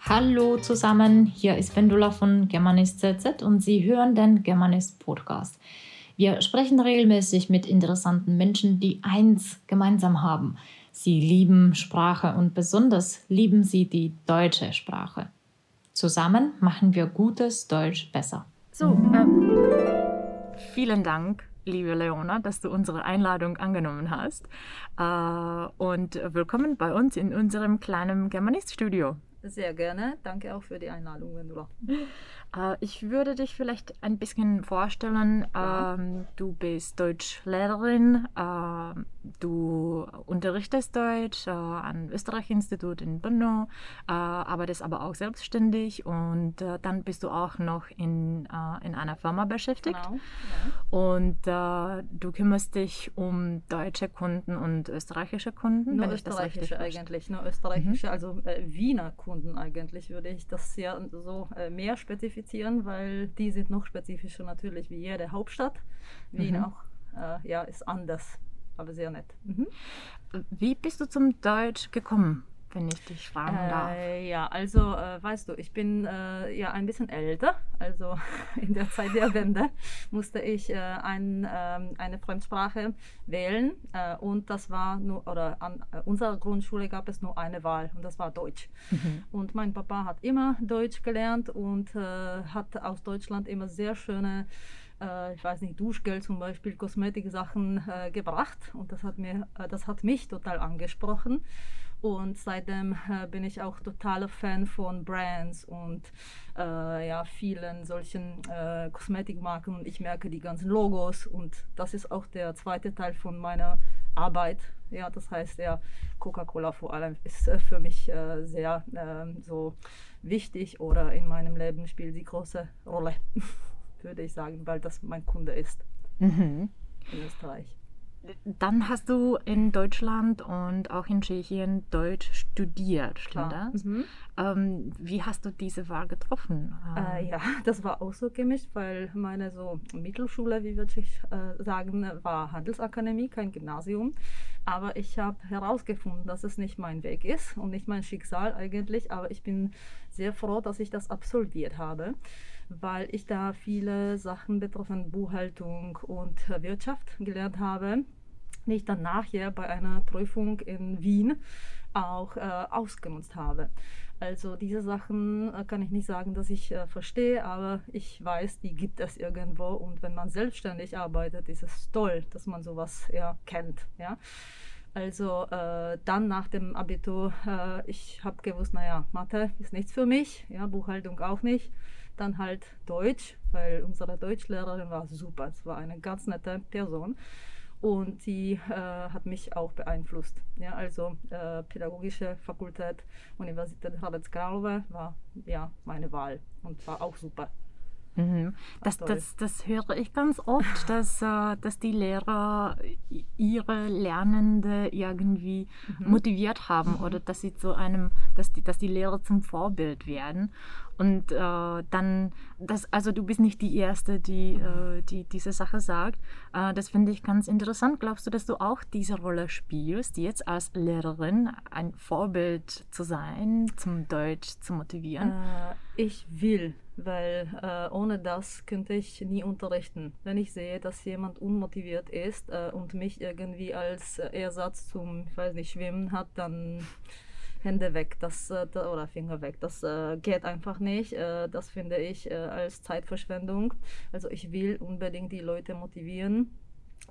Hallo zusammen, hier ist Vendula von Germanist ZZ und Sie hören den Germanist Podcast. Wir sprechen regelmäßig mit interessanten Menschen, die eins gemeinsam haben. Sie lieben Sprache und besonders lieben sie die deutsche Sprache. Zusammen machen wir gutes Deutsch besser. So, ähm, vielen Dank, liebe Leona, dass du unsere Einladung angenommen hast. Äh, und willkommen bei uns in unserem kleinen Germanist-Studio. Sehr gerne. Danke auch für die Einladung, Vendula. Äh, ich würde dich vielleicht ein bisschen vorstellen. Ja. Ähm, du bist Deutschlehrerin, äh, du unterrichtest Deutsch äh, am Österreich-Institut in Brno, äh, arbeitest aber auch selbstständig und dann bist du auch noch in, in einer Firma beschäftigt. Genau. Ja. Und du kümmerst dich um deutsche Kunden und österreichische Kunden. Nur österreichische eigentlich, nur österreichische, mhm. also Wiener Kunden eigentlich würde ich das ja so mehr spezifizieren spezifizieren, weil die sind noch spezifischer natürlich wie jede Hauptstadt. Wien mhm. auch äh, ja, ist anders, aber sehr nett. Mhm. Wie bist du zum Deutsch gekommen? Wenn ich dich fragen darf. Äh, ja, also äh, weißt du, ich bin äh, ja ein bisschen älter. Also in der Zeit der Wende musste ich äh, ein, ähm, eine Fremdsprache wählen äh, und das war nur, oder an äh, unserer Grundschule gab es nur eine Wahl und das war Deutsch. Mhm. Und mein Papa hat immer Deutsch gelernt und hat aus Deutschland immer sehr schöne ich weiß nicht, Duschgel zum Beispiel, Kosmetiksachen äh, gebracht und das hat, mir, das hat mich total angesprochen. Und seitdem äh, bin ich auch totaler Fan von Brands und äh, ja, vielen solchen äh, Kosmetikmarken. Und ich merke die ganzen Logos. Und das ist auch der zweite Teil von meiner Arbeit. Ja, das heißt, ja, Coca-Cola vor allem ist äh, für mich äh, sehr ähm, so wichtig oder in meinem Leben spielt die große Rolle, würde ich sagen, weil das mein Kunde ist mhm. in Österreich. Dann hast du in Deutschland und auch in Tschechien Deutsch studiert, stimmt Klar. das? Mhm. Ähm, wie hast du diese Wahl getroffen? Äh, ja, das war auch so gemischt, weil meine so Mittelschule, wie würde ich äh, sagen, war Handelsakademie, kein Gymnasium. Aber ich habe herausgefunden, dass es nicht mein Weg ist und nicht mein Schicksal eigentlich. Aber ich bin sehr froh, dass ich das absolviert habe weil ich da viele Sachen betreffend Buchhaltung und Wirtschaft gelernt habe, die ich dann nachher bei einer Prüfung in Wien auch äh, ausgenutzt habe. Also diese Sachen äh, kann ich nicht sagen, dass ich äh, verstehe, aber ich weiß, die gibt es irgendwo und wenn man selbstständig arbeitet, ist es toll, dass man sowas ja, kennt. Ja? Also äh, dann nach dem Abitur, äh, ich habe gewusst, naja, Mathe ist nichts für mich, ja, Buchhaltung auch nicht dann halt Deutsch, weil unsere Deutschlehrerin war super. Es war eine ganz nette Person und sie äh, hat mich auch beeinflusst. Ja, also äh, pädagogische Fakultät Universität Hradec Králové war ja meine Wahl und war auch super. Mhm. Das, das, das höre ich ganz oft, dass, äh, dass die Lehrer ihre Lernende irgendwie mhm. motiviert haben mhm. oder dass sie zu einem, dass die, dass die Lehrer zum Vorbild werden. Und äh, dann, das, also du bist nicht die Erste, die, äh, die diese Sache sagt. Äh, das finde ich ganz interessant. Glaubst du, dass du auch diese Rolle spielst, jetzt als Lehrerin ein Vorbild zu sein, zum Deutsch zu motivieren? Äh, ich will, weil äh, ohne das könnte ich nie unterrichten. Wenn ich sehe, dass jemand unmotiviert ist äh, und mich irgendwie als Ersatz zum, ich weiß nicht, Schwimmen hat, dann Hände weg, das äh, oder Finger weg. Das äh, geht einfach nicht. Äh, das finde ich äh, als Zeitverschwendung. Also ich will unbedingt die Leute motivieren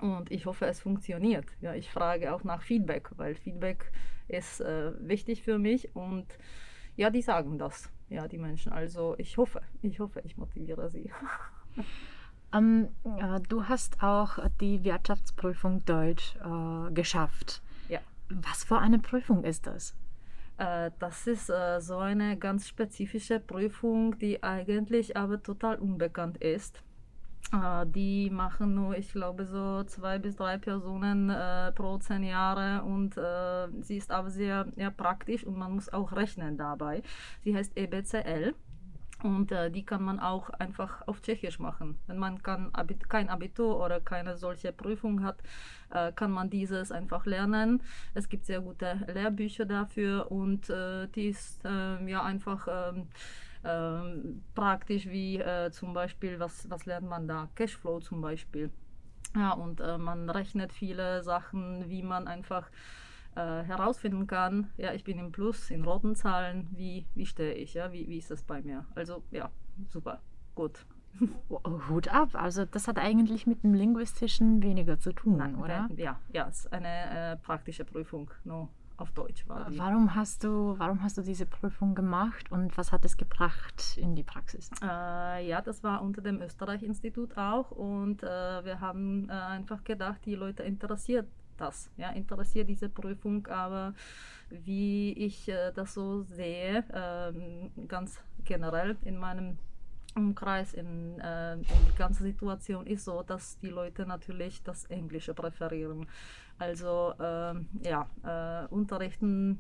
und ich hoffe, es funktioniert. Ja, ich frage auch nach Feedback, weil Feedback ist äh, wichtig für mich und ja, die sagen das, ja, die Menschen. Also ich hoffe, ich hoffe, ich motiviere sie. Um, ähm, du hast auch die Wirtschaftsprüfung Deutsch äh, geschafft. Ja. Was für eine Prüfung ist das? Äh, das ist äh, so eine ganz spezifische Prüfung, die eigentlich aber total unbekannt ist. Äh, die machen nur, ich glaube, so zwei bis drei Personen pro zehn Jahre und sie ist aber sehr ja, praktisch und man muss auch rechnen dabei. Sie heißt EBCL. Und äh, die kann man auch einfach auf Tschechisch machen. Wenn man kann, Abit kein Abitur oder keine solche Prüfung hat, äh, kann man dieses einfach lernen. Es gibt sehr gute Lehrbücher dafür und äh, die ist ähm, ja einfach ähm, praktisch wie äh, zum Beispiel, was, was lernt man da? Cashflow zum Beispiel. Ja, und äh, man rechnet viele Sachen, wie man einfach äh, herausfinden kann, ja, ich bin im Plus, in roten Zahlen, wie, wie stehe ich, ja, wie, wie ist das bei mir? Also ja, super, gut. Hut ab, also das hat eigentlich mit dem Linguistischen weniger zu tun, Nein, oder? Ja, ja, es ist eine äh, praktische Prüfung, nur auf Deutsch war die. Warum hast du, warum hast du diese Prüfung gemacht und was hat es gebracht in die Praxis? Äh, ja, das war unter dem Österreich-Institut auch und äh, wir haben äh, einfach gedacht, die Leute interessiert das, ja, interessiert diese Prüfung, aber wie ich äh, das so sehe, ähm, ganz generell in meinem Umkreis, in, äh, in die ganze Situation ist so, dass die Leute natürlich das Englische präferieren. Also äh, ja, äh, unterrichten,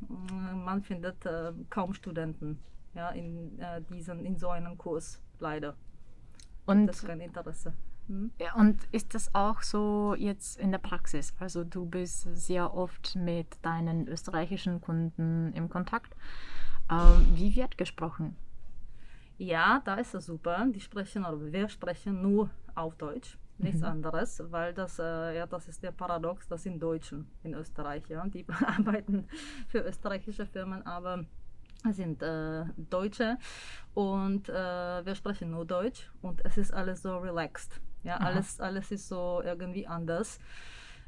man findet äh, kaum Studenten ja, in, äh, diesen, in so einem Kurs, leider. Und das ist kein Interesse. Mhm. Ja, und ist das auch so jetzt in der Praxis? Also du bist sehr oft mit deinen österreichischen Kunden im Kontakt. Ähm, wie wird gesprochen? Ja, da ist es super. Die sprechen oder wir sprechen nur auf Deutsch, nichts mhm. anderes, weil das äh, ja das ist der Paradox, das sind Deutschen in Österreich, ja, die arbeiten für österreichische Firmen, aber sind äh, Deutsche und äh, wir sprechen nur Deutsch und es ist alles so relaxed. Ja, alles, alles ist so irgendwie anders.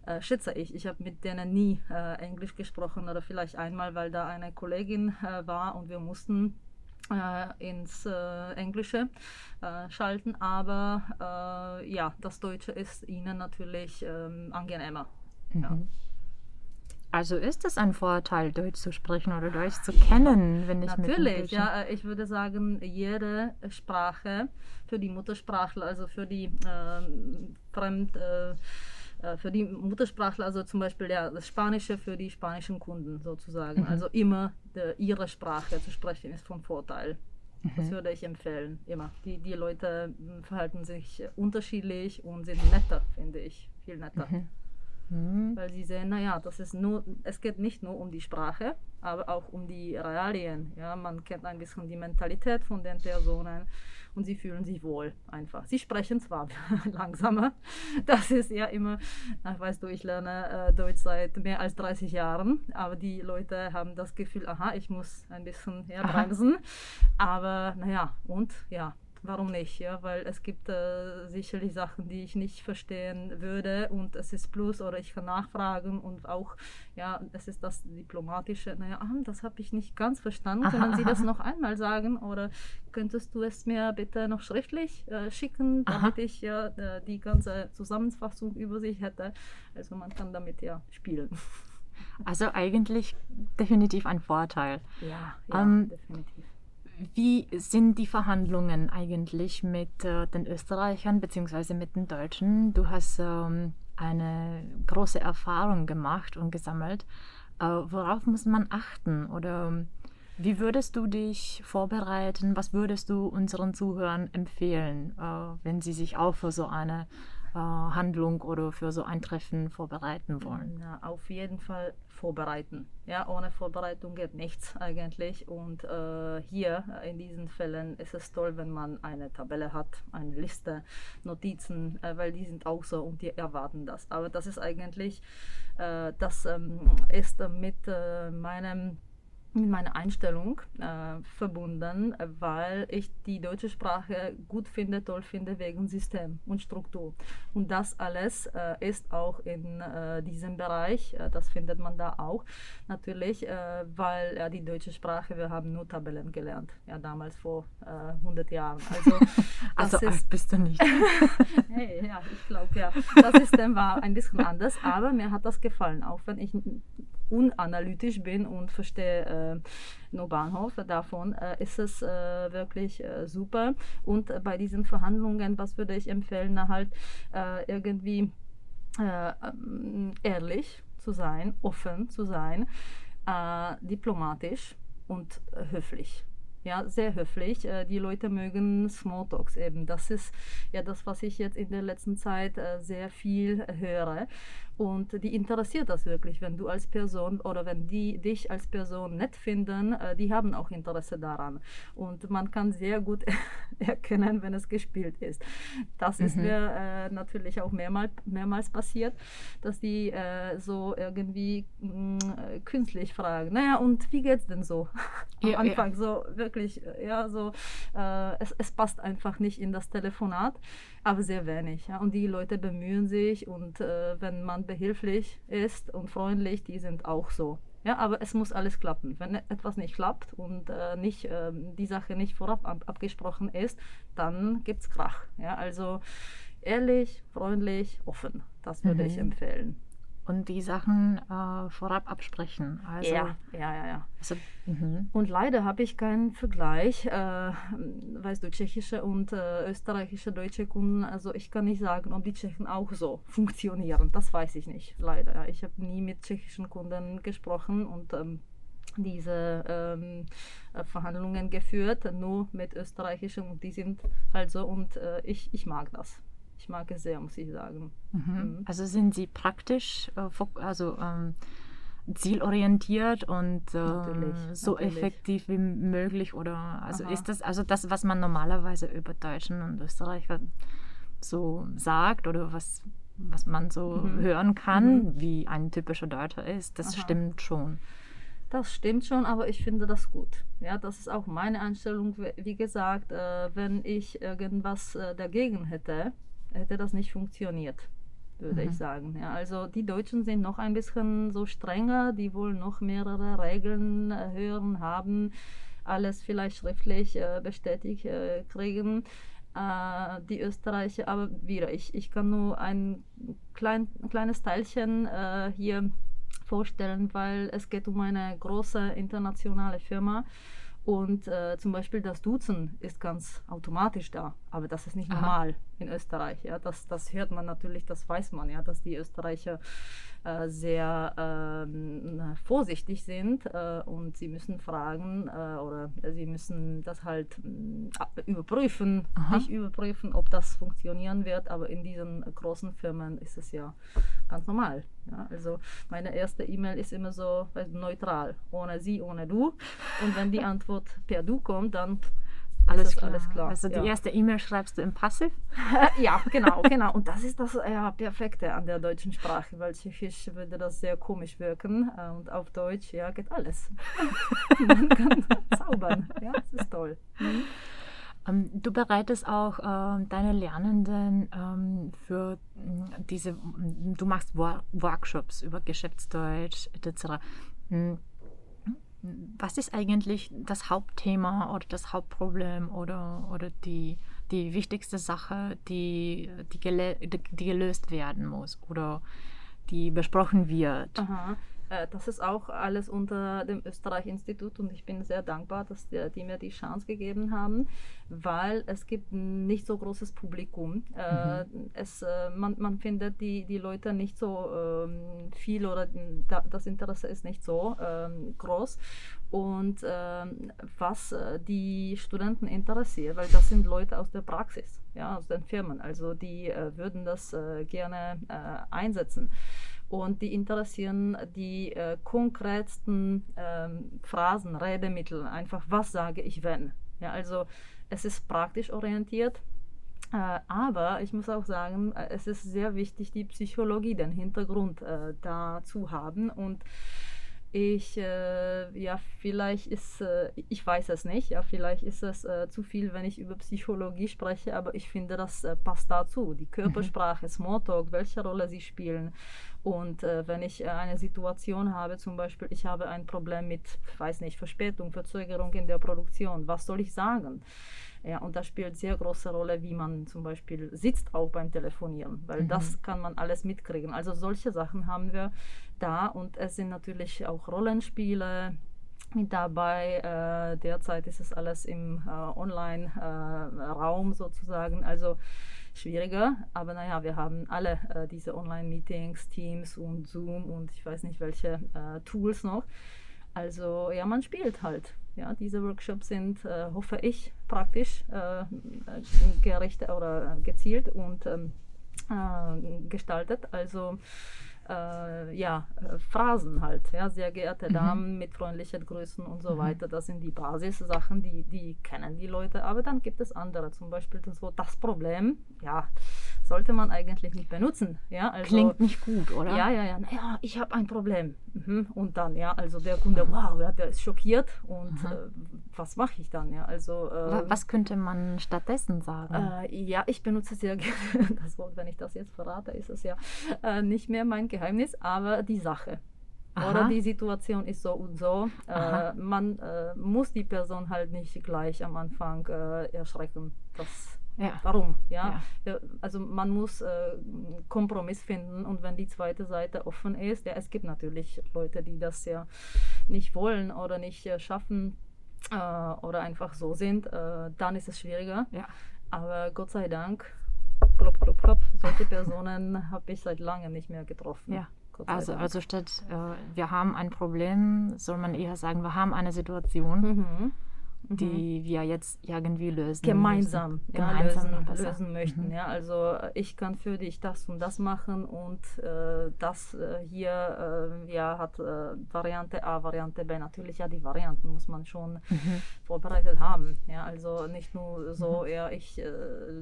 Äh, schätze ich. Ich habe mit denen nie äh, Englisch gesprochen oder vielleicht einmal, weil da eine Kollegin äh, war und wir mussten ins äh, Englische äh, schalten. Aber ja, das Deutsche ist ihnen natürlich ähm, angenehmer. Mhm. Ja. Also ist es ein Vorteil, Deutsch zu sprechen oder Deutsch zu kennen, wenn ich Natürlich, ja. Ich würde sagen, jede Sprache für die Muttersprachler, also für die äh, Fremd, äh, äh, für die Muttersprachler, also zum Beispiel ja, das Spanische für die spanischen Kunden sozusagen. Mhm. Also immer de, ihre Sprache zu sprechen ist von Vorteil. Mhm. Das würde ich empfehlen, immer. Die, die Leute hm, verhalten sich unterschiedlich und sind netter, finde ich. Viel netter. Mhm. Mhm. Weil sie sehen, naja, das ist nur, es geht nicht nur um die Sprache, aber auch um die Realien. Ja, man kennt ein bisschen die Mentalität von den Personen und sie fühlen sich wohl einfach. Sie sprechen zwar langsamer, das ist ja immer, ach, weißt du, ich lerne äh, Deutsch seit mehr als 30 Jahren, aber die Leute haben das Gefühl, aha, ich muss ein bisschen ja, bremsen. Aber naja, und ja, warum nicht? Ja, weil es gibt äh, sicherlich Sachen, die ich nicht verstehen würde und es ist Plus oder ich kann nachfragen und auch, ja, es ist das Diplomatische, naja, ah, das habe ich nicht ganz verstanden. Können aha, Sie das noch einmal sagen oder könntest du es mir bitte noch schriftlich äh, schicken, damit aha. ich ja äh, die ganze Zusammenfassung über sich hätte? Also man kann damit ja spielen. Also eigentlich definitiv ein Vorteil. Ja, ja ähm, definitiv. Wie sind die Verhandlungen eigentlich mit äh, den Österreichern bzw. mit den Deutschen? Du hast ähm, eine große Erfahrung gemacht und gesammelt. Äh, worauf muss man achten? Oder ähm, wie würdest du dich vorbereiten? Was würdest du unseren Zuhörern empfehlen, äh, wenn sie sich auch für so eine Handlung oder für so ein Treffen vorbereiten wollen? Na, auf jeden Fall vorbereiten. Ja, ohne Vorbereitung geht nichts eigentlich. Und äh, hier in diesen Fällen ist es toll, wenn man eine Tabelle hat, eine Liste, Notizen, äh, weil die sind auch so und die erwarten das. Aber das ist eigentlich, äh, das ähm, ist mit äh, meinem mit meiner Einstellung äh, verbunden, weil ich die deutsche Sprache gut finde, toll finde wegen System und Struktur. Und das alles äh, ist auch in äh, diesem Bereich, äh, das findet man da auch. Natürlich, äh, weil ja, die deutsche Sprache, wir haben nur Tabellen gelernt, ja damals vor 100 äh, Jahren. Also, also ist, bist du nicht. hey, ja, ich glaube ja. Das System war ein bisschen anders, aber mir hat das gefallen, auch wenn ich unanalytisch bin und verstehe äh, nur Bahnhof. Davon äh, ist es äh, wirklich äh, super. Und bei diesen Verhandlungen, was würde ich empfehlen, na, halt äh, irgendwie äh, ehrlich zu sein, offen zu sein, diplomatisch und höflich. Ja, sehr höflich. Äh, die Leute mögen Smalltalks eben. Das ist ja das, was ich jetzt in der letzten Zeit äh, sehr viel höre. Und die interessiert das wirklich, wenn du als Person oder wenn die dich als Person nett finden, äh, die haben auch Interesse daran. Und man kann sehr gut erkennen, wenn es gespielt ist. Das mhm. ist mir äh, natürlich auch mehrmals, mehrmals passiert, dass die äh, so irgendwie mh, mm, künstlich fragen, naja, und wie geht's denn so? Am ja, Anfang ja. so wirklich, ja, so, äh, es, es passt einfach nicht in das Telefonat aber sehr wenig. Ja. Und die Leute bemühen sich und äh, wenn man behilflich ist und freundlich, die sind auch so. Ja, aber es muss alles klappen. Wenn etwas nicht klappt und äh, nicht, äh, die Sache nicht vorab ab abgesprochen ist, dann gibt es Krach. Ja, also ehrlich, freundlich, offen. Das würde mhm. ich empfehlen und die Sachen äh, vorab absprechen. Also, ja, ja, ja. ja. Also, mhm. und leider habe ich keinen Vergleich, äh, weißt du, tschechische und äh, österreichische deutsche Kunden. Also ich kann nicht sagen, ob die Tschechen auch so funktionieren. Das weiß ich nicht, leider. Ich habe nie mit tschechischen Kunden gesprochen und ähm, diese ähm, äh, Verhandlungen geführt, nur mit österreichischen und die sind halt so und äh, ich, ich mag das ich mag es sehr, muss ich sagen. Mhm. Mhm. Also sind Sie praktisch, äh, also ähm, zielorientiert und äh, natürlich, so natürlich. effektiv wie möglich oder also Aha. ist das also das, was man normalerweise über Deutschen und Österreicher so sagt oder was was man so mhm. hören kann, mhm. wie ein typischer Deutscher ist, das Aha. stimmt schon. Das stimmt schon, aber ich finde das gut. Ja, das ist auch meine Einstellung. Wie gesagt, äh, wenn ich irgendwas äh, dagegen hätte, hätte das nicht funktioniert, würde mhm. ich sagen. Ja, also die Deutschen sind noch ein bisschen so strenger, die wollen noch mehrere Regeln äh, hören, haben, alles vielleicht schriftlich äh, bestätigt äh, kriegen. Äh, die Österreicher, aber wieder, ich, ich kann nur ein klein, kleines Teilchen äh, hier vorstellen, weil es geht um eine große internationale Firma und äh, zum Beispiel das Duzen ist ganz automatisch da, aber das ist nicht Aha. normal in Österreich. Ja, das, das hört man natürlich, das weiß man ja, dass die Österreicher äh, sehr äh, vorsichtig sind äh, und sie müssen fragen äh, oder sie müssen das halt mm, überprüfen, Aha. nicht überprüfen, ob das funktionieren wird, aber in diesen großen Firmen ist es ja ganz normal. Ja, also meine erste E-Mail ist immer so neutral, ohne sie, ohne du. Und wenn die Antwort per du kommt, dann alles klar. alles klar. Also die ja. erste E-Mail schreibst du im Passiv? ja, genau, genau. Und das ist das ja, Perfekte an der deutschen Sprache, weil Tschechisch würde das sehr komisch wirken äh, und auf Deutsch, ja, geht alles. Man kann zaubern, ja, das ist toll. Mhm. Ähm, du bereitest auch äh, deine Lernenden ähm, für diese, du machst Wor Workshops über Geschäftsdeutsch etc. Hm, was ist eigentlich das Hauptthema oder das Hauptproblem oder, oder die, die wichtigste Sache, die, die, die gelöst werden muss oder die besprochen wird? Aha. Äh, das ist auch alles unter dem Österreich-Institut und ich bin sehr dankbar, dass die, die, mir die Chance gegeben haben, weil es gibt nicht so großes Publikum. Äh, mhm. es, äh, man, man findet die, die Leute nicht so ähm, viel oder das Interesse ist nicht so ähm, groß. Und ähm, was die Studenten interessiert, weil das sind Leute aus der Praxis, ja, aus den Firmen, also die würden das gerne einsetzen und die interessieren die äh, konkretsten ähm, Phrasen, Redemittel, einfach was sage ich wenn. Ja, also es ist praktisch orientiert, äh, aber ich muss auch sagen, äh, es ist sehr wichtig, die Psychologie, den Hintergrund äh, da zu haben. Und ich, äh, ja, vielleicht ist, äh, ich weiß es nicht, ja, vielleicht ist es äh, zu viel, wenn ich über Psychologie spreche, aber ich finde, das äh, passt dazu. Die Körpersprache, mhm. Smalltalk, welche Rolle sie spielen. Und äh, wenn ich äh, eine Situation habe, zum Beispiel, ich habe ein Problem mit, weiß nicht, Verspätung, Verzögerung in der Produktion, was soll ich sagen? Ja, und das spielt sehr große Rolle, wie man zum Beispiel sitzt auch beim Telefonieren, weil mhm. das kann man alles mitkriegen. Also solche Sachen haben wir da und es sind natürlich auch Rollenspiele mit dabei. Äh, derzeit ist es alles im äh, Online-Raum äh, sozusagen, also schwieriger. Aber naja, wir haben alle äh, diese Online-Meetings, Teams und Zoom und ich weiß nicht welche äh, Tools noch. Also ja, man spielt halt Ja, diese Workshops sind, äh, hoffe ich, praktisch gerichtet oder gezielt und ähm, äh, gestaltet. Also äh, ja, äh, Phrasen halt, ja, sehr geehrte mhm. Damen mit freundlichen Grüßen und so mhm. weiter. Das sind die Basissachen, die, die kennen die Leute. Aber dann gibt es andere, zum Beispiel das Wort das Problem, ja, sollte man eigentlich nicht benutzen. Ja, also, Klingt nicht gut, oder? Ja, ja, ja, naja, ich habe ein Problem. Mhm. Und dann, ja, also der Kunde, wow, ja, der ist schockiert und mhm. äh, was mache ich dann? Ja, also, äh, was könnte man stattdessen sagen? Äh, ja, ich benutze sehr gerne das Wort, wenn ich das jetzt verrate, ist es ja äh, nicht mehr mein Geheimnis, aber die Sache. Aha. Oder die Situation ist so und so. Äh, man äh, muss die Person halt nicht gleich am Anfang erschrecken. Das, ja. Warum? Ja? ja? Also man muss äh, Kompromiss finden und wenn die zweite Seite offen ist, ja, es gibt natürlich Leute, die das ja nicht wollen oder nicht äh, schaffen äh, oder einfach so sind, dann ist es schwieriger. Ja. Aber Gott sei Dank klopp, klopp, klopp. Solche Personen habe ich seit langem nicht mehr getroffen. Ja. Also, also statt äh, wir haben ein Problem, soll man eher sagen, wir haben eine Situation. Mhm die mhm. wir jetzt irgendwie lösen gemeinsam, ja, gemeinsam lösen, lösen möchten. Mhm. Ja, also ich kann für dich das und das machen und äh, das äh, hier äh, ja, hat äh, Variante A, Variante B. Natürlich ja, die Varianten muss man schon mhm. vorbereitet haben. Ja, also nicht nur so, mhm. ja, ich äh,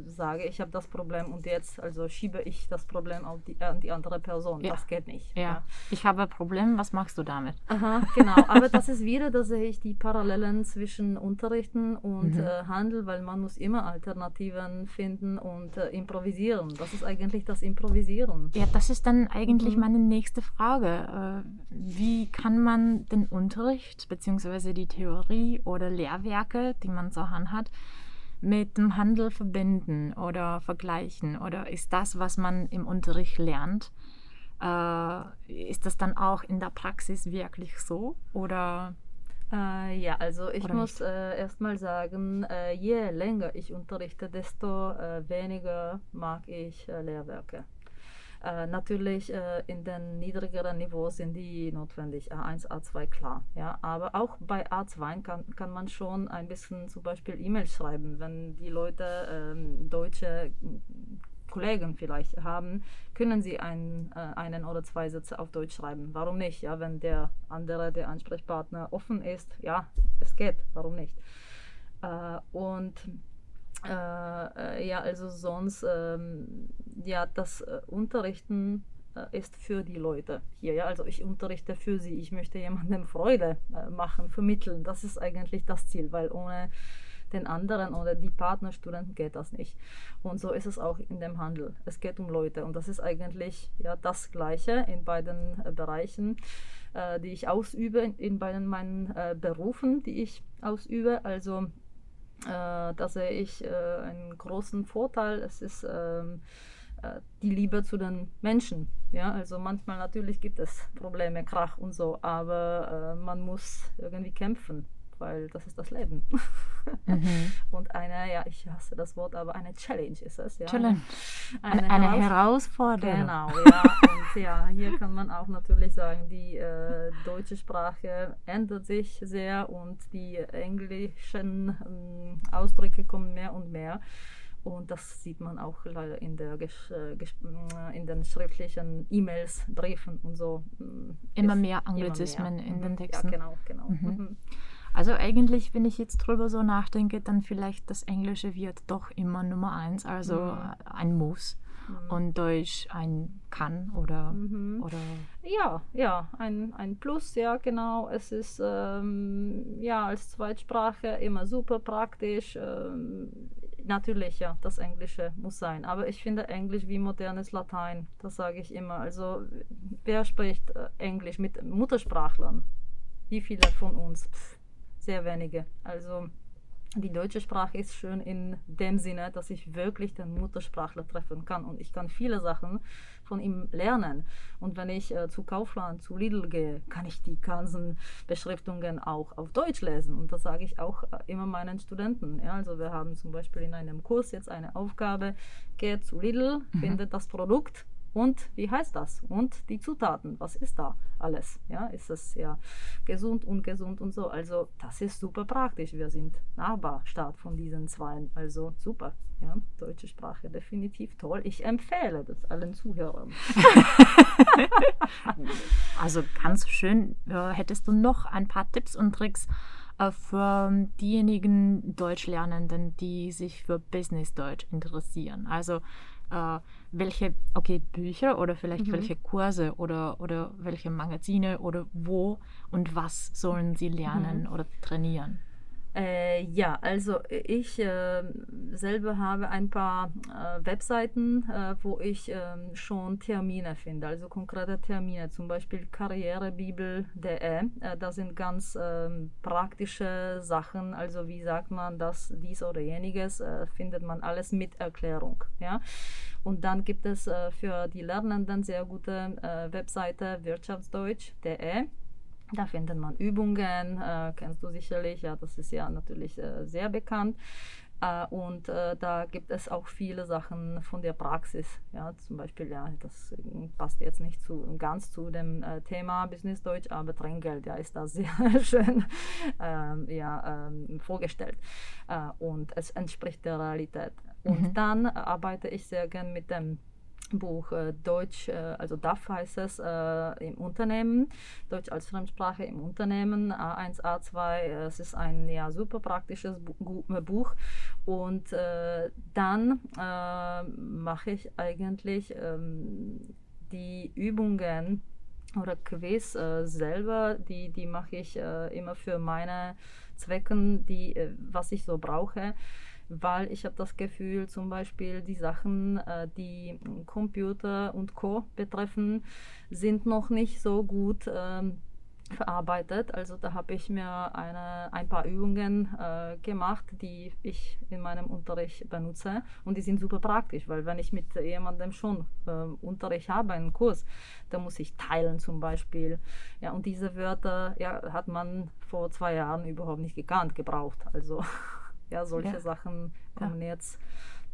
sage, ich habe das Problem und jetzt also schiebe ich das Problem auf die, an die andere Person. Ja. Das geht nicht. Ja. ja. ich habe ein Problem. Was machst du damit? Aha, genau. Aber das ist wieder, da sehe ich die Parallelen zwischen uns Unterrichten und mhm. äh, Handel, weil man muss immer Alternativen finden und äh, improvisieren. Das ist eigentlich das Improvisieren. Ja, das ist dann eigentlich mhm. meine nächste Frage. Äh, wie kann man den Unterricht bzw. die Theorie oder Lehrwerke, die man zur Hand hat, mit dem Handel verbinden oder vergleichen? Oder ist das, was man im Unterricht lernt, äh, ist das dann auch in der Praxis wirklich so? Oder äh, ja, also ich Oder muss äh, erstmal sagen, äh, je länger ich unterrichte, desto äh, weniger mag ich äh, Lehrwerke. Äh, natürlich in den niedrigeren Niveaus sind die notwendig, A1, A2 klar. Ja? Aber auch bei A2 kann, kann man schon ein bisschen zum Beispiel E-Mails schreiben, wenn die Leute ähm, deutsche Kollegen vielleicht haben, können sie ein, äh, einen oder zwei Sätze auf Deutsch schreiben. Warum nicht? Ja, wenn der andere, der Ansprechpartner offen ist, ja, es geht. Warum nicht? Äh, und äh, ja, also sonst, ähm, ja, das äh, Unterrichten äh, ist für die Leute hier. Ja? Also ich unterrichte für sie. Ich möchte jemandem Freude äh, machen, vermitteln. Das ist eigentlich das Ziel, weil ohne den anderen oder die Partnerstudenten geht das nicht. Und so ist es auch in dem Handel. Es geht um Leute und das ist eigentlich ja das Gleiche in beiden äh, Bereichen, äh, die ich ausübe, in, in beiden meinen äh, Berufen, die ich ausübe. Also äh, da sehe ich äh, einen großen Vorteil. Es ist ähm, äh, die Liebe zu den Menschen. Ja, also manchmal natürlich gibt es Probleme, Krach und so, aber man muss irgendwie kämpfen weil das ist das Leben. Mhm. Und eine, ja, ich hasse das Wort, aber eine Challenge ist es. Ja. Challenge. Eine, eine, Herausforderung. Genau, ja. Und ja, hier kann man auch natürlich sagen, die äh, deutsche Sprache ändert sich sehr und die englischen ähm, Ausdrücke kommen mehr und mehr. Und das sieht man auch leider in, der, äh, in den schriftlichen E-Mails, Briefen und so. Mm, immer mehr Anglizismen in den mhm. Texten. Ja, genau, genau. Mhm. Mhm. Also eigentlich, wenn ich jetzt drüber so nachdenke, dann vielleicht das Englische wird doch immer Nummer eins, also mhm. ein Muss. Mhm. Und Deutsch ein kann oder, mhm. oder ja, ja, ein, ein Plus, ja genau. Es ist ähm, ja als Zweitsprache immer super praktisch. Ähm, natürlich, ja, das Englische muss sein. Aber ich finde Englisch wie modernes Latein, das sage ich immer. Also wer spricht äh, Englisch mit Muttersprachlern? Wie viele von uns? Pff sehr wenige. Also die deutsche Sprache ist schön in dem Sinne, dass ich wirklich den Muttersprachler treffen kann und ich kann viele Sachen von ihm lernen. Und wenn ich äh, zu Kaufland, zu Lidl gehe, kann ich die ganzen Beschriftungen auch auf Deutsch lesen. Und das sage ich auch äh, immer meinen Studenten. Ja, also wir haben zum Beispiel in einem Kurs jetzt eine Aufgabe, geht zu Lidl, mhm. findet das Produkt Und wie heißt das? Und die Zutaten, was ist da alles? Ja, ist es ja gesund, ungesund und so. Also das ist super praktisch. Wir sind Nachbarstaat von diesen zwei. Also super. Ja, deutsche Sprache definitiv toll. Ich empfehle das allen Zuhörern. also ganz schön. Hättest du noch ein paar Tipps und Tricks äh, für diejenigen Deutschlernenden, die sich für Business Deutsch interessieren? Also äh, welche, okay, Bücher oder vielleicht mhm. welche Kurse oder, oder welche Magazine oder wo und was sollen sie lernen mhm. oder trainieren? Äh, ja, also ich äh, selber habe ein paar äh, Webseiten, äh, wo ich ähm, schon Termine finde, also konkrete Termine, zum Beispiel karrierebibel.de. Äh, da sind ganz ähm, praktische Sachen, also wie sagt man das, dies oder jeniges, äh, findet man alles mit Erklärung. Ja? Und dann gibt es für die Lernenden sehr gute Webseite wirtschaftsdeutsch.de. Da findet man Übungen, äh, kennst du sicherlich, ja, das ist ja natürlich äh, sehr bekannt. Äh, und äh, da gibt es auch viele Sachen von der Praxis. Ja, zum Beispiel, ja, das passt jetzt nicht zu, ganz zu dem äh, Thema Business Deutsch, aber Trinkgeld, ja, ist da sehr schön ähm, ja, ähm, vorgestellt. Äh, und es entspricht der Realität. Und mhm. dann arbeite ich sehr gern mit dem Buch äh, Deutsch, äh, also DAF heißt es, äh, im Unternehmen, Deutsch als Fremdsprache im Unternehmen, A1, A2, es ist ein ja, super praktisches Bu äh, Buch. Und äh, dann äh, mache ich eigentlich ähm, die Übungen oder Quiz selber, die, die mache ich immer für meine Zwecken, die, was ich so brauche weil ich habe das Gefühl, zum Beispiel die Sachen, äh, die Computer und Co. betreffen, sind noch nicht so gut ähm, verarbeitet. Also da habe ich mir eine, ein paar Übungen äh, gemacht, die ich in meinem Unterricht benutze und die sind super praktisch, weil wenn ich mit jemandem schon äh, Unterricht habe, einen Kurs, dann muss ich teilen zum Beispiel. Ja, und diese Wörter ja, hat man vor zwei Jahren überhaupt nicht gekannt, gebraucht. Also ja, solche ja. Sachen kommen ja. jetzt.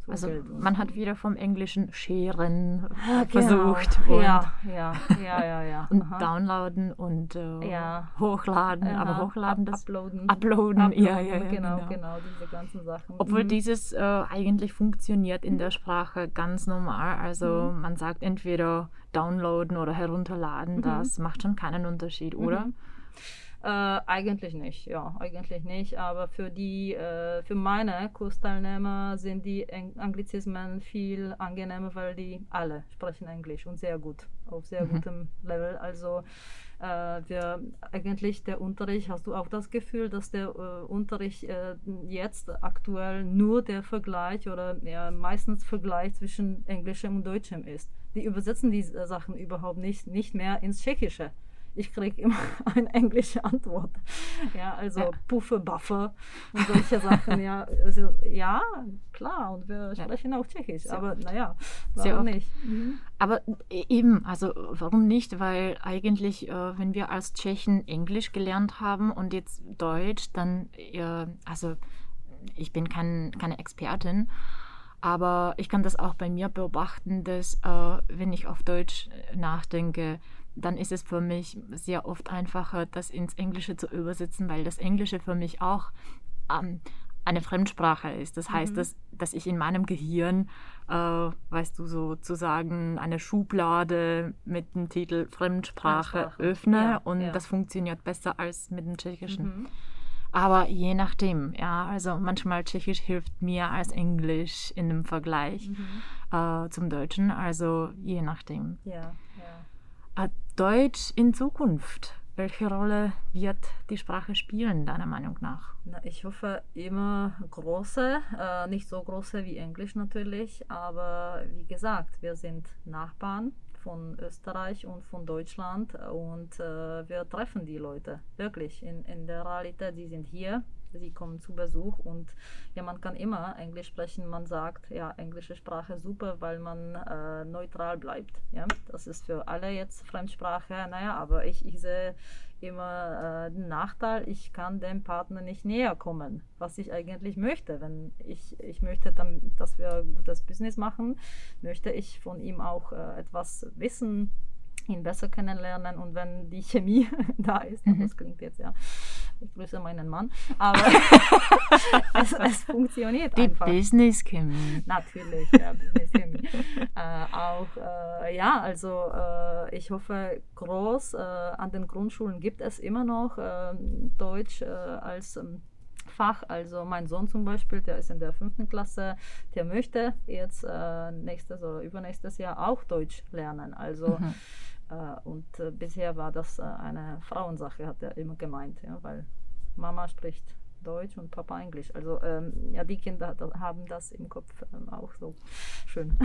Also man hat wieder vom englischen Scheren genau. versucht. Und ja, ja, ja, ja, ja. und downloaden und äh, hochladen, aber hochladen das. Uploaden. Uploaden, uploaden. Ja, ja, ja, genau, genau, genau, diese ganzen Sachen. Obwohl mhm. dieses äh, eigentlich funktioniert in der Sprache ganz normal. Also mhm. man sagt entweder downloaden oder herunterladen, mhm. das macht schon keinen Unterschied, oder? Äh, eigentlich nicht, ja, eigentlich nicht. Aber für die, äh, für meine Kursteilnehmer sind die Eng Anglizismen viel angenehmer, weil die alle sprechen Englisch und sehr gut, auf sehr mhm. gutem Level. Also äh, wir eigentlich der Unterricht, hast du auch das Gefühl, dass der äh, Unterricht äh, jetzt aktuell nur der Vergleich oder ja, meistens Vergleich zwischen Englischem und Deutschem ist? Die übersetzen die Sachen überhaupt nicht, nicht mehr ins Tschechische ich kriege immer eine englische Antwort. Ja, also ja. Puffe, Buffer und solche Sachen. Ja, also, ja, klar, und wir sprechen ja. auch Tschechisch, Sehr aber naja, warum nicht? Mhm. Aber e-, eben, also warum nicht? Weil eigentlich, äh, wenn wir als Tschechen Englisch gelernt haben und jetzt Deutsch, dann, äh, also ich bin kein, keine Expertin, aber ich kann das auch bei mir beobachten, dass äh, wenn ich auf Deutsch nachdenke, dann ist es für mich sehr oft einfacher, das ins Englische zu übersetzen, weil das Englische für mich auch ähm, eine Fremdsprache ist. Das heißt, mhm. dass, dass ich in meinem Gehirn, äh, weißt du, sozusagen eine Schublade mit dem Titel Fremdsprache, Fremdsprache. öffne ja, und ja. das funktioniert besser als mit dem Tschechischen. Mhm. Aber je nachdem, ja, also manchmal Tschechisch hilft mir als Englisch in dem Vergleich mhm. äh, zum Deutschen, also je nachdem. Ja. Deutsch in Zukunft? Welche Rolle wird die Sprache spielen, deiner Meinung nach? Na, ich hoffe immer große, äh, nicht so große wie Englisch natürlich, aber wie gesagt, wir sind Nachbarn von Österreich und von Deutschland und äh, wir treffen die Leute wirklich in, in der Realität. Sie sind hier sie kommen zu Besuch und ja, man kann immer Englisch sprechen. Man sagt, ja, englische Sprache super, weil man äh, neutral bleibt. Ja, das ist für alle jetzt Fremdsprache. Naja, aber ich, ich sehe immer äh, den Nachteil, ich kann dem Partner nicht näher kommen, was ich eigentlich möchte. Wenn ich, ich möchte, dann, dass wir gutes Business machen, möchte ich von ihm auch äh, etwas wissen, ihn besser kennenlernen und wenn die Chemie da ist, mhm. das klingt jetzt ja, ich grüße meinen Mann, aber es, es, funktioniert die einfach. Die Business Chemie. Natürlich, ja, Business Chemie. äh, auch, äh, ja, also äh, ich hoffe groß, äh, an den Grundschulen gibt es immer noch ähm, Deutsch äh, als ähm, Fach. Also mein Sohn zum Beispiel, der ist in der fünften Klasse, der möchte jetzt äh, nächstes oder übernächstes Jahr auch Deutsch lernen. Also mhm. Äh, und äh, bisher war das äh, eine Frauensache, hat er immer gemeint, ja, weil Mama spricht Deutsch und Papa Englisch. Also ähm, ja, die Kinder haben das im Kopf ähm, auch so schön.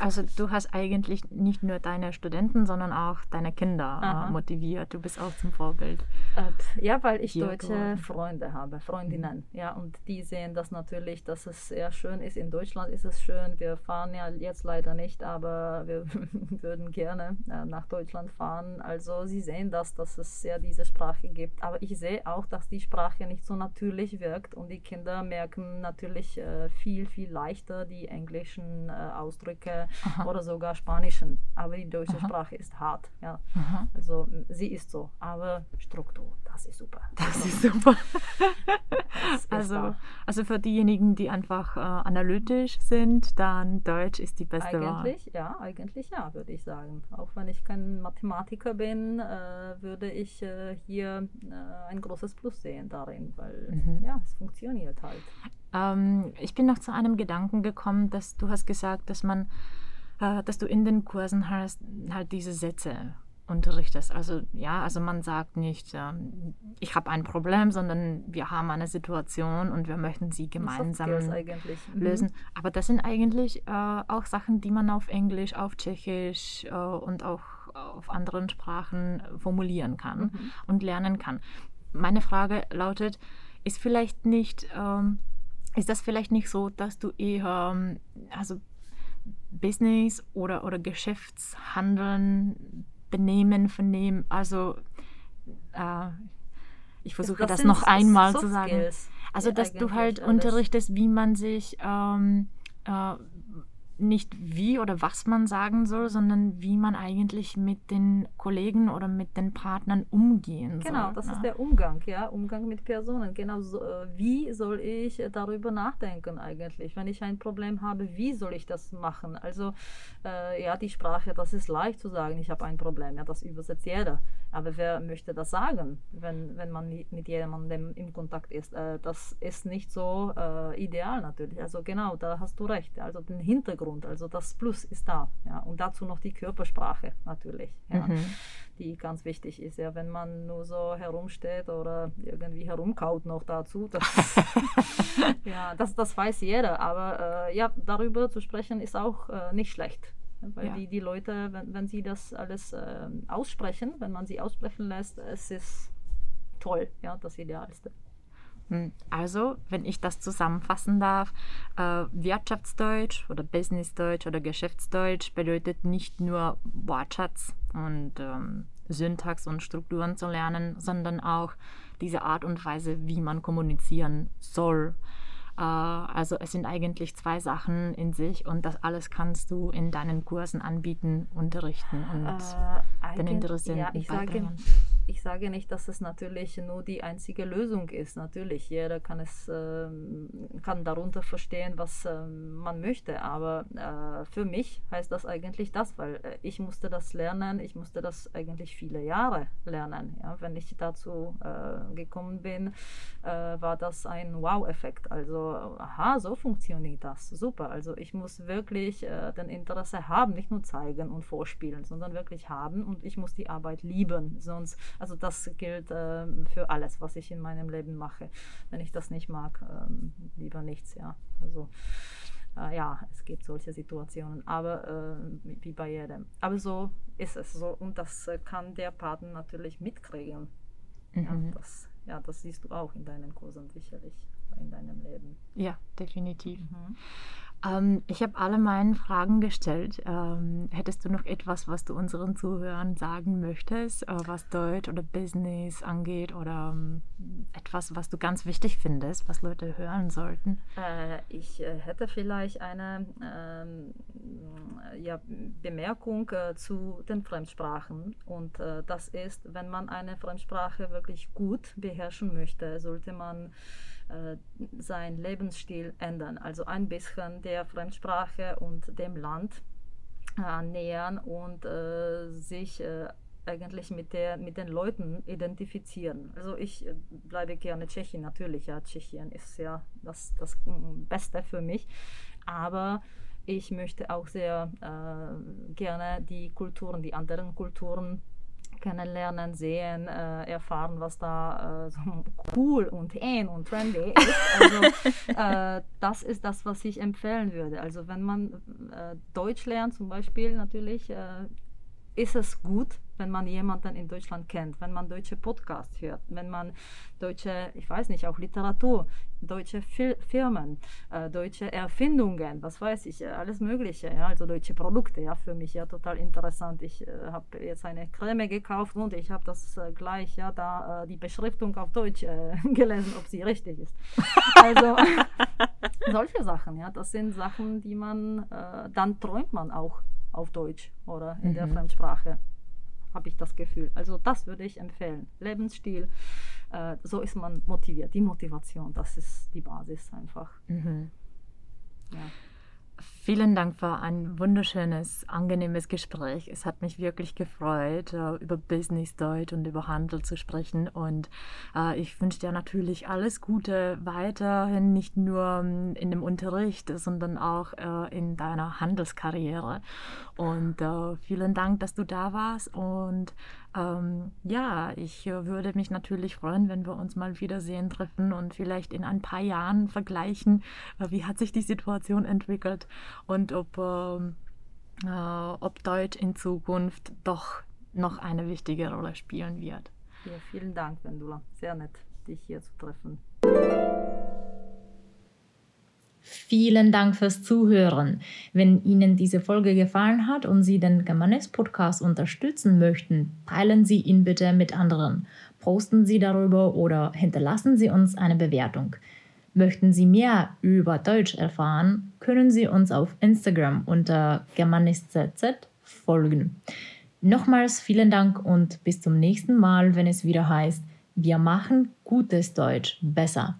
Also du hast eigentlich nicht nur deine Studenten, sondern auch deine Kinder äh, motiviert. Du bist auch zum Vorbild. Äh, ja, weil ich deutsche geworden. Freunde habe, Freundinnen. Mhm. Ja, und die sehen das natürlich, dass es sehr schön ist. In Deutschland ist es schön. Wir fahren ja jetzt leider nicht, aber wir würden gerne äh, nach Deutschland fahren. Also sie sehen das, dass es ja diese Sprache gibt. Aber ich sehe auch, dass die Sprache nicht so natürlich natürlich wirkt und die Kinder merken natürlich äh, viel, viel leichter die englischen äh, Ausdrücke Aha. oder sogar spanischen. Aber die deutsche Aha. Sprache ist hart. Ja. Also sie ist so, aber Struktur, das ist super. Das ist super. das also, ist also für diejenigen, die einfach äh, analytisch sind, dann Deutsch ist die beste eigentlich, Wahl. Ja, eigentlich ja, würde ich sagen. Auch wenn ich kein Mathematiker bin, äh, würde ich äh, hier äh, ein großes Plus sehen darin, weil mhm mhm. ja, es funktioniert halt. Ähm, ich bin noch zu einem Gedanken gekommen, dass du hast gesagt, dass man, äh, dass du in den Kursen hast, halt diese Sätze unterrichtest. Also ja, also man sagt nicht, äh, ich habe ein Problem, sondern wir haben eine Situation und wir möchten sie gemeinsam mhm. lösen. Mhm. Aber das sind eigentlich äh, auch Sachen, die man auf Englisch, auf Tschechisch äh, und auch auf anderen Sprachen formulieren kann mhm. und lernen kann. Meine Frage lautet, ist vielleicht nicht, ähm, ist das vielleicht nicht so, dass du eher, ähm, also Business oder, oder Geschäftshandeln, Benehmen, Vernehmen, also äh, ich versuche das, das noch einmal zu sagen. Also, dass du halt unterrichtest, wie man sich ähm, äh, nicht wie oder was man sagen soll, sondern wie man eigentlich mit den Kollegen oder mit den Partnern umgehen genau, soll. Genau, das ne? ist der Umgang, ja, Umgang mit Personen. Genau, so, äh, wie soll ich darüber nachdenken eigentlich? Wenn ich ein Problem habe, wie soll ich das machen? Also, äh, ja, die Sprache, das ist leicht zu sagen, ich habe ein Problem, ja, das übersetzt jeder. Aber wer möchte das sagen, wenn, wenn man mit jemandem im Kontakt ist? Äh, das ist nicht so äh, ideal natürlich. Also genau, da hast du recht. Also den Hintergrund, also das Plus ist da. Ja. Und dazu noch die Körpersprache natürlich, ja, mhm. die ganz wichtig ist. Ja, wenn man nur so herumsteht oder irgendwie herumkaut noch dazu, das, ja, das, das weiß jeder. Aber äh, ja, darüber zu sprechen ist auch äh, nicht schlecht. Weil ja. die, die Leute, wenn, wenn sie das alles äh, aussprechen, wenn man sie aussprechen lässt, es ist toll, ja, das Idealste. Hm, also, wenn ich das zusammenfassen darf, äh, Wirtschaftsdeutsch oder Businessdeutsch oder Geschäftsdeutsch bedeutet nicht nur Wortschatz und ähm, Syntax und Strukturen zu lernen, sondern auch diese Art und Weise, wie man kommunizieren soll. Äh, also es sind eigentlich zwei Sachen in sich und das alles kannst du in deinen Kursen anbieten, unterrichten und äh, den Interessenten ja, beibringen. Sage, ich sage nicht, dass es natürlich nur die einzige Lösung ist. Natürlich, jeder kann es äh, kann darunter verstehen, was äh, man möchte. Aber äh, für mich heißt das eigentlich das, weil äh, ich musste das lernen. Ich musste das eigentlich viele Jahre lernen. Ja? Wenn ich dazu äh, gekommen bin, äh, war das ein Wow-Effekt. Also, aha, so funktioniert das. Super. Also ich muss wirklich den Interesse haben, nicht nur zeigen und vorspielen, sondern wirklich haben. Und ich muss die Arbeit lieben. Sonst also das gilt äh, für alles, was ich in meinem Leben mache. Wenn ich das nicht mag, ähm, lieber nichts, ja. Also äh, ja, es gibt solche Situationen, aber äh, wie bei jedem. Aber so ist es so und das kann der Partner natürlich mitkriegen. Mhm. Ja, das ja, das siehst du auch in deinen Kursen sicherlich, in deinem Leben. Ja, definitiv. Mhm. Ähm, ich habe alle meine Fragen gestellt. Ähm, hättest du noch etwas, was du unseren Zuhörern sagen möchtest, äh, was Deutsch oder Business angeht oder ähm, etwas, was du ganz wichtig findest, was Leute hören sollten? Äh, ich äh, hätte vielleicht eine ähm, ja, Bemerkung äh, zu den Fremdsprachen. Und äh, das ist, wenn man eine Fremdsprache wirklich gut beherrschen möchte, sollte man äh, seinen Lebensstil ändern. Also ein bisschen der Fremdsprache und dem Land äh, nähern und äh, sich äh, eigentlich mit, der, mit den Leuten identifizieren. Also ich äh, bleibe gerne Tschechien, natürlich, ja, Tschechien ist ja das, das Beste für mich, aber ich möchte auch sehr äh, gerne die Kulturen, die anderen Kulturen kennenlernen, sehen, äh, erfahren, was da äh, so cool und in und trendy ist. Also äh, das ist das, was ich empfehlen würde. Also wenn man äh, Deutsch lernt zum Beispiel, natürlich äh, ist es gut, wenn man jemanden in Deutschland kennt, wenn man deutsche Podcasts hört, wenn man deutsche, ich weiß nicht, auch Literatur, deutsche Fil Firmen, äh, deutsche Erfindungen, was weiß ich, äh, alles Mögliche, ja, also deutsche Produkte, ja, für mich ja total interessant. Ich äh, habe jetzt eine Creme gekauft und ich habe das äh, gleich, ja, da äh, die Beschriftung auf Deutsch äh, gelesen, ob sie richtig ist. Also solche Sachen, ja, das sind Sachen, die man, dann träumt man auch auf Deutsch oder in mhm. der Fremdsprache, habe ich das Gefühl. Also das würde ich empfehlen. Lebensstil, äh, so ist man motiviert. Die Motivation, das ist die Basis einfach. Mhm. Ja. Vielen Dank für ein wunderschönes, angenehmes Gespräch. Es hat mich wirklich gefreut, äh, über Business Deutsch und über Handel zu sprechen. Und äh, ich wünsche dir natürlich alles Gute weiterhin, nicht nur ähm, in dem Unterricht, sondern auch äh, in deiner Handelskarriere. Und vielen Dank, dass du da warst. Und ähm, ja, ich äh, würde mich natürlich freuen, wenn wir uns mal wiedersehen, treffen und vielleicht in ein paar Jahren vergleichen, äh, wie hat sich die Situation entwickelt und ob, ähm, äh, ob Deutsch in Zukunft doch noch eine wichtige Rolle spielen wird. Ja, vielen Dank, Wendula. Sehr nett, dich hier zu treffen. Vielen Dank fürs Zuhören. Wenn Ihnen diese Folge gefallen hat und Sie den Germanist Podcast unterstützen möchten, teilen Sie ihn bitte mit anderen. Posten Sie darüber oder hinterlassen Sie uns eine Bewertung. Möchten Sie mehr über Deutsch erfahren, können Sie uns auf Instagram unter GermanistZZ folgen. Nochmals vielen Dank und bis zum nächsten Mal, wenn es wieder heißt, wir machen gutes Deutsch besser.